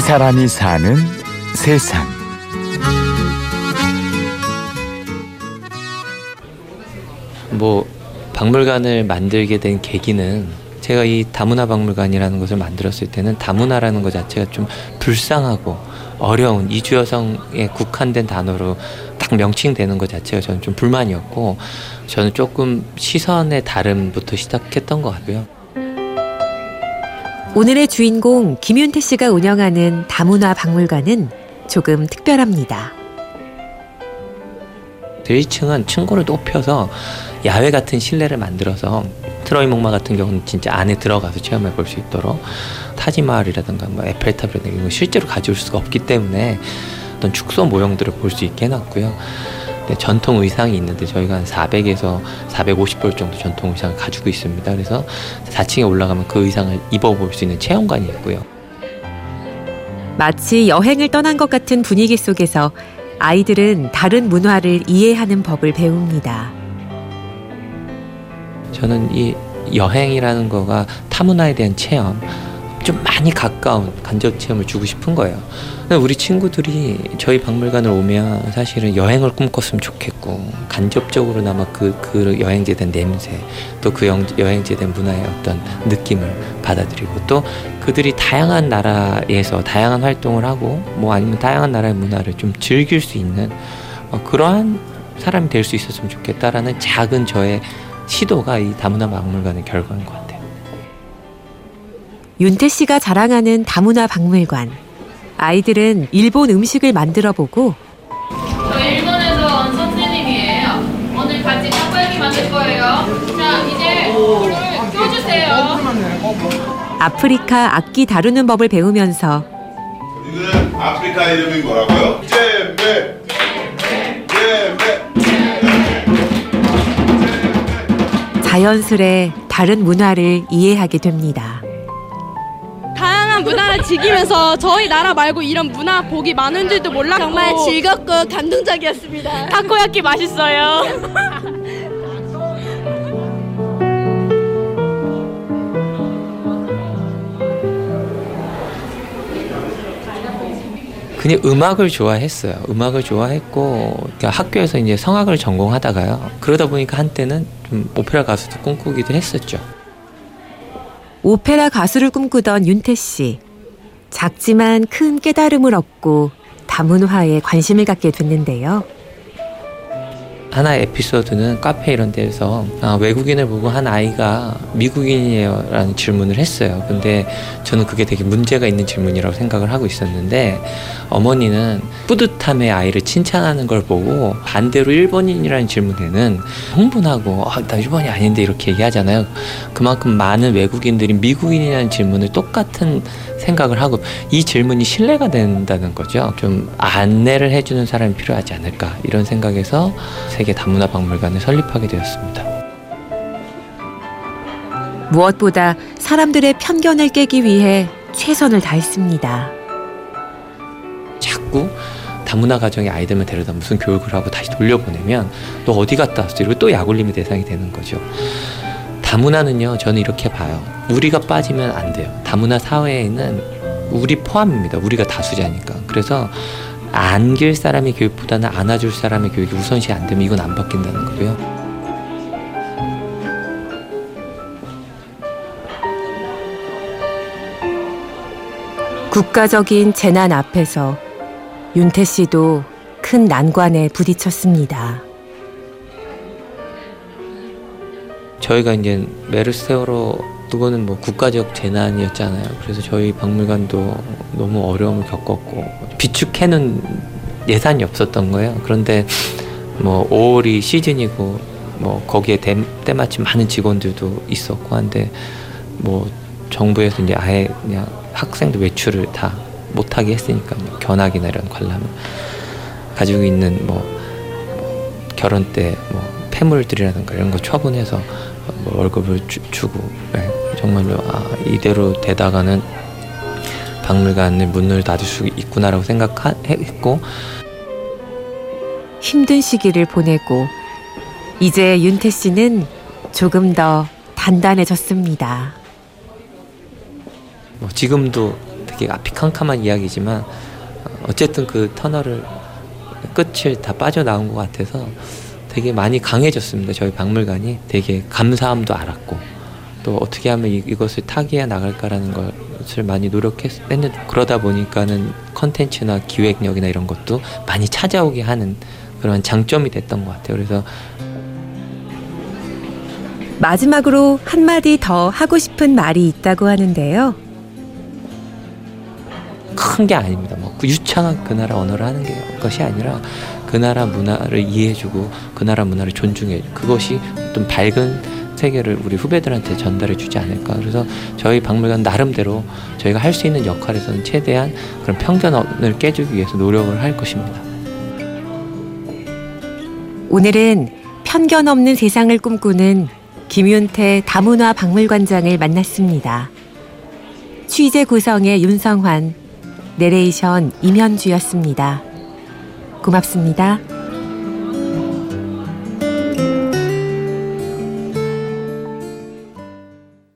이 사람이 사는 세상. 뭐 박물관을 만들게 된 계기는 제가 이 다문화 박물관이라는 것을 만들었을 때는 다문화라는 것 자체가 좀 불쌍하고 어려운 이주 여성에 국한된 단어로 딱 명칭되는 것 자체가 저는 좀 불만이었고 저는 조금 시선의 다름부터 시작했던 것 같고요. 오늘의 주인공 김윤태 씨가 운영하는 다문화 박물관은 조금 특별합니다. 1층은 층고를 높여서 야외 같은 실내를 만들어서 트로이 목마 같은 경우는 진짜 안에 들어가서 체험해 볼 수 있도록 타지마을이라든가 뭐 에펠탑이라든가 이런 거 실제로 가져올 수가 없기 때문에 어떤 축소 모형들을 볼 수 있게 해놨고요. 전통 의상이 있는데 저희가 한 400에서 450벌 정도 전통 의상을 가지고 있습니다. 그래서 4층에 올라가면 그 의상을 입어볼 수 있는 체험관이 있고요. 마치 여행을 떠난 것 같은 분위기 속에서 아이들은 다른 문화를 이해하는 법을 배웁니다. 저는 이 여행이라는 거가 타문화에 대한 체험, 좀 많이 가까운 간접 체험을 주고 싶은 거예요. 우리 친구들이 저희 박물관을 오면 사실은 여행을 꿈꿨으면 좋겠고 간접적으로나마 그, 그 여행지에 대한 냄새 또 그 여행지에 대한 문화의 어떤 느낌을 받아들이고 또 그들이 다양한 나라에서 다양한 활동을 하고 뭐 아니면 다양한 나라의 문화를 좀 즐길 수 있는 어, 그러한 사람이 될 수 있었으면 좋겠다라는 작은 저의 시도가 이 다문화 박물관의 결과인 것 같아요. 윤태 씨가 자랑하는 다문화 박물관. 아이들은 일본 음식을 만들어 보고 저 일본에서 온 선생님이에요. 오늘 같이 타코야키 만들 거예요. 자, 이제 불을 켜주세요. 아프리카 악기 다루는 법을 배우면서 이거는 아프리카 이름이 뭐라고요? 제메 제메 자연스레 다른 문화를 이해하게 됩니다. 다양한 문화를 즐기면서 저희 나라 말고 이런 문화 복이 많은 줄도 몰랐고 정말 즐겁고 감동적이었습니다. 타코야끼 맛있어요. 그냥 음악을 좋아했어요. 음악을 좋아했고 그러니까 학교에서 이제 성악을 전공하다가요. 그러다 보니까 한때는 좀 오페라 가수도 꿈꾸기도 했었죠. 오페라 가수를 꿈꾸던 윤태 씨. 작지만 큰 깨달음을 얻고 다문화에 관심을 갖게 됐는데요. 하나의 에피소드는 카페 이런 데서 아, 외국인을 보고 한 아이가 미국인이에요 라는 질문을 했어요. 근데 저는 그게 되게 문제가 있는 질문이라고 생각을 하고 있었는데 어머니는 뿌듯함에 아이를 칭찬하는 걸 보고 반대로 일본인이라는 질문에는 흥분하고 아, 나 일본이 아닌데 이렇게 얘기하잖아요. 그만큼 많은 외국인들이 미국인이라는 질문을 똑같은 생각을 하고 이 질문이 신뢰가 된다는 거죠. 좀 안내를 해주는 사람이 필요하지 않을까 이런 생각에서 세계 다문화 박물관을 설립하게 되었습니다. 무엇보다 사람들의 편견을 깨기 위해 최선을 다했습니다. 자꾸 다문화 가정의 아이들만 데려다 무슨 교육을 하고 다시 돌려보내면 너 어디 갔다 왔어? 이러고 또 약올림의 대상이 되는 거죠. 다문화는요, 저는 이렇게 봐요. 우리가 빠지면 안 돼요. 다문화 사회에는 우리 포함입니다. 우리가 다수자니까. 그래서 안길 사람의 교육보다는 안아줄 사람의 교육이 우선시 안 되면 이건 안 바뀐다는 거고요. 국가적인 재난 앞에서 윤태 씨도 큰 난관에 부딪혔습니다. 저희가 이제 메르스테로 그거는 뭐 국가적 재난이었잖아요. 그래서 저희 박물관도 너무 어려움을 겪었고 비축해는 예산이 없었던 거예요. 그런데 뭐 5월이 시즌이고 뭐 거기에 대, 때마침 많은 직원들도 있었고 한데 뭐 정부에서 이제 아예 그냥 학생들 외출을 다 못하게 했으니까 뭐 견학이나 이런 관람을 가지고 있는 뭐, 뭐 결혼 때 뭐 폐물들이라든가 이런 거 처분해서 뭐 월급을 주, 고 네, 정말로 아, 이대로 되다가는 박물관을 문을 닫을 수 있구나라고 생각했고 힘든 시기를 보내고 이제 윤태 씨는 조금 더 단단해졌습니다. 뭐 지금도 되게 되게 앞이 캄캄한 이야기지만 어, 어쨌든 그 터널을 끝을 다 빠져나온 것 같아서 되게 많이 강해졌습니다. 저희 박물관이 되게 감사함도 알았고 또 어떻게 하면 이, 이것을 타개해 나갈까라는 것을 많이 노력했는데 그러다 보니까는 컨텐츠나 기획력이나 이런 것도 많이 찾아오게 하는 그런 장점이 됐던 것 같아요. 그래서 마지막으로 한마디 더 하고 싶은 말이 있다고 하는데요. 큰 게 아닙니다. 뭐 유창한 그 나라 언어를 하는 게 것이 아니라 그 나라 문화를 이해해주고 그 나라 문화를 존중해 그것이 어떤 밝은 세계를 우리 후배들한테 전달해 주지 않을까. 그래서 저희 박물관 나름대로 저희가 할 수 있는 역할에서는 최대한 그런 편견을 깨주기 위해서 노력을 할 것입니다. 오늘은 편견 없는 세상을 꿈꾸는 김윤태 다문화 박물관장을 만났습니다. 취재 구성의 윤성환, 내레이션 임현주였습니다. 고맙습니다.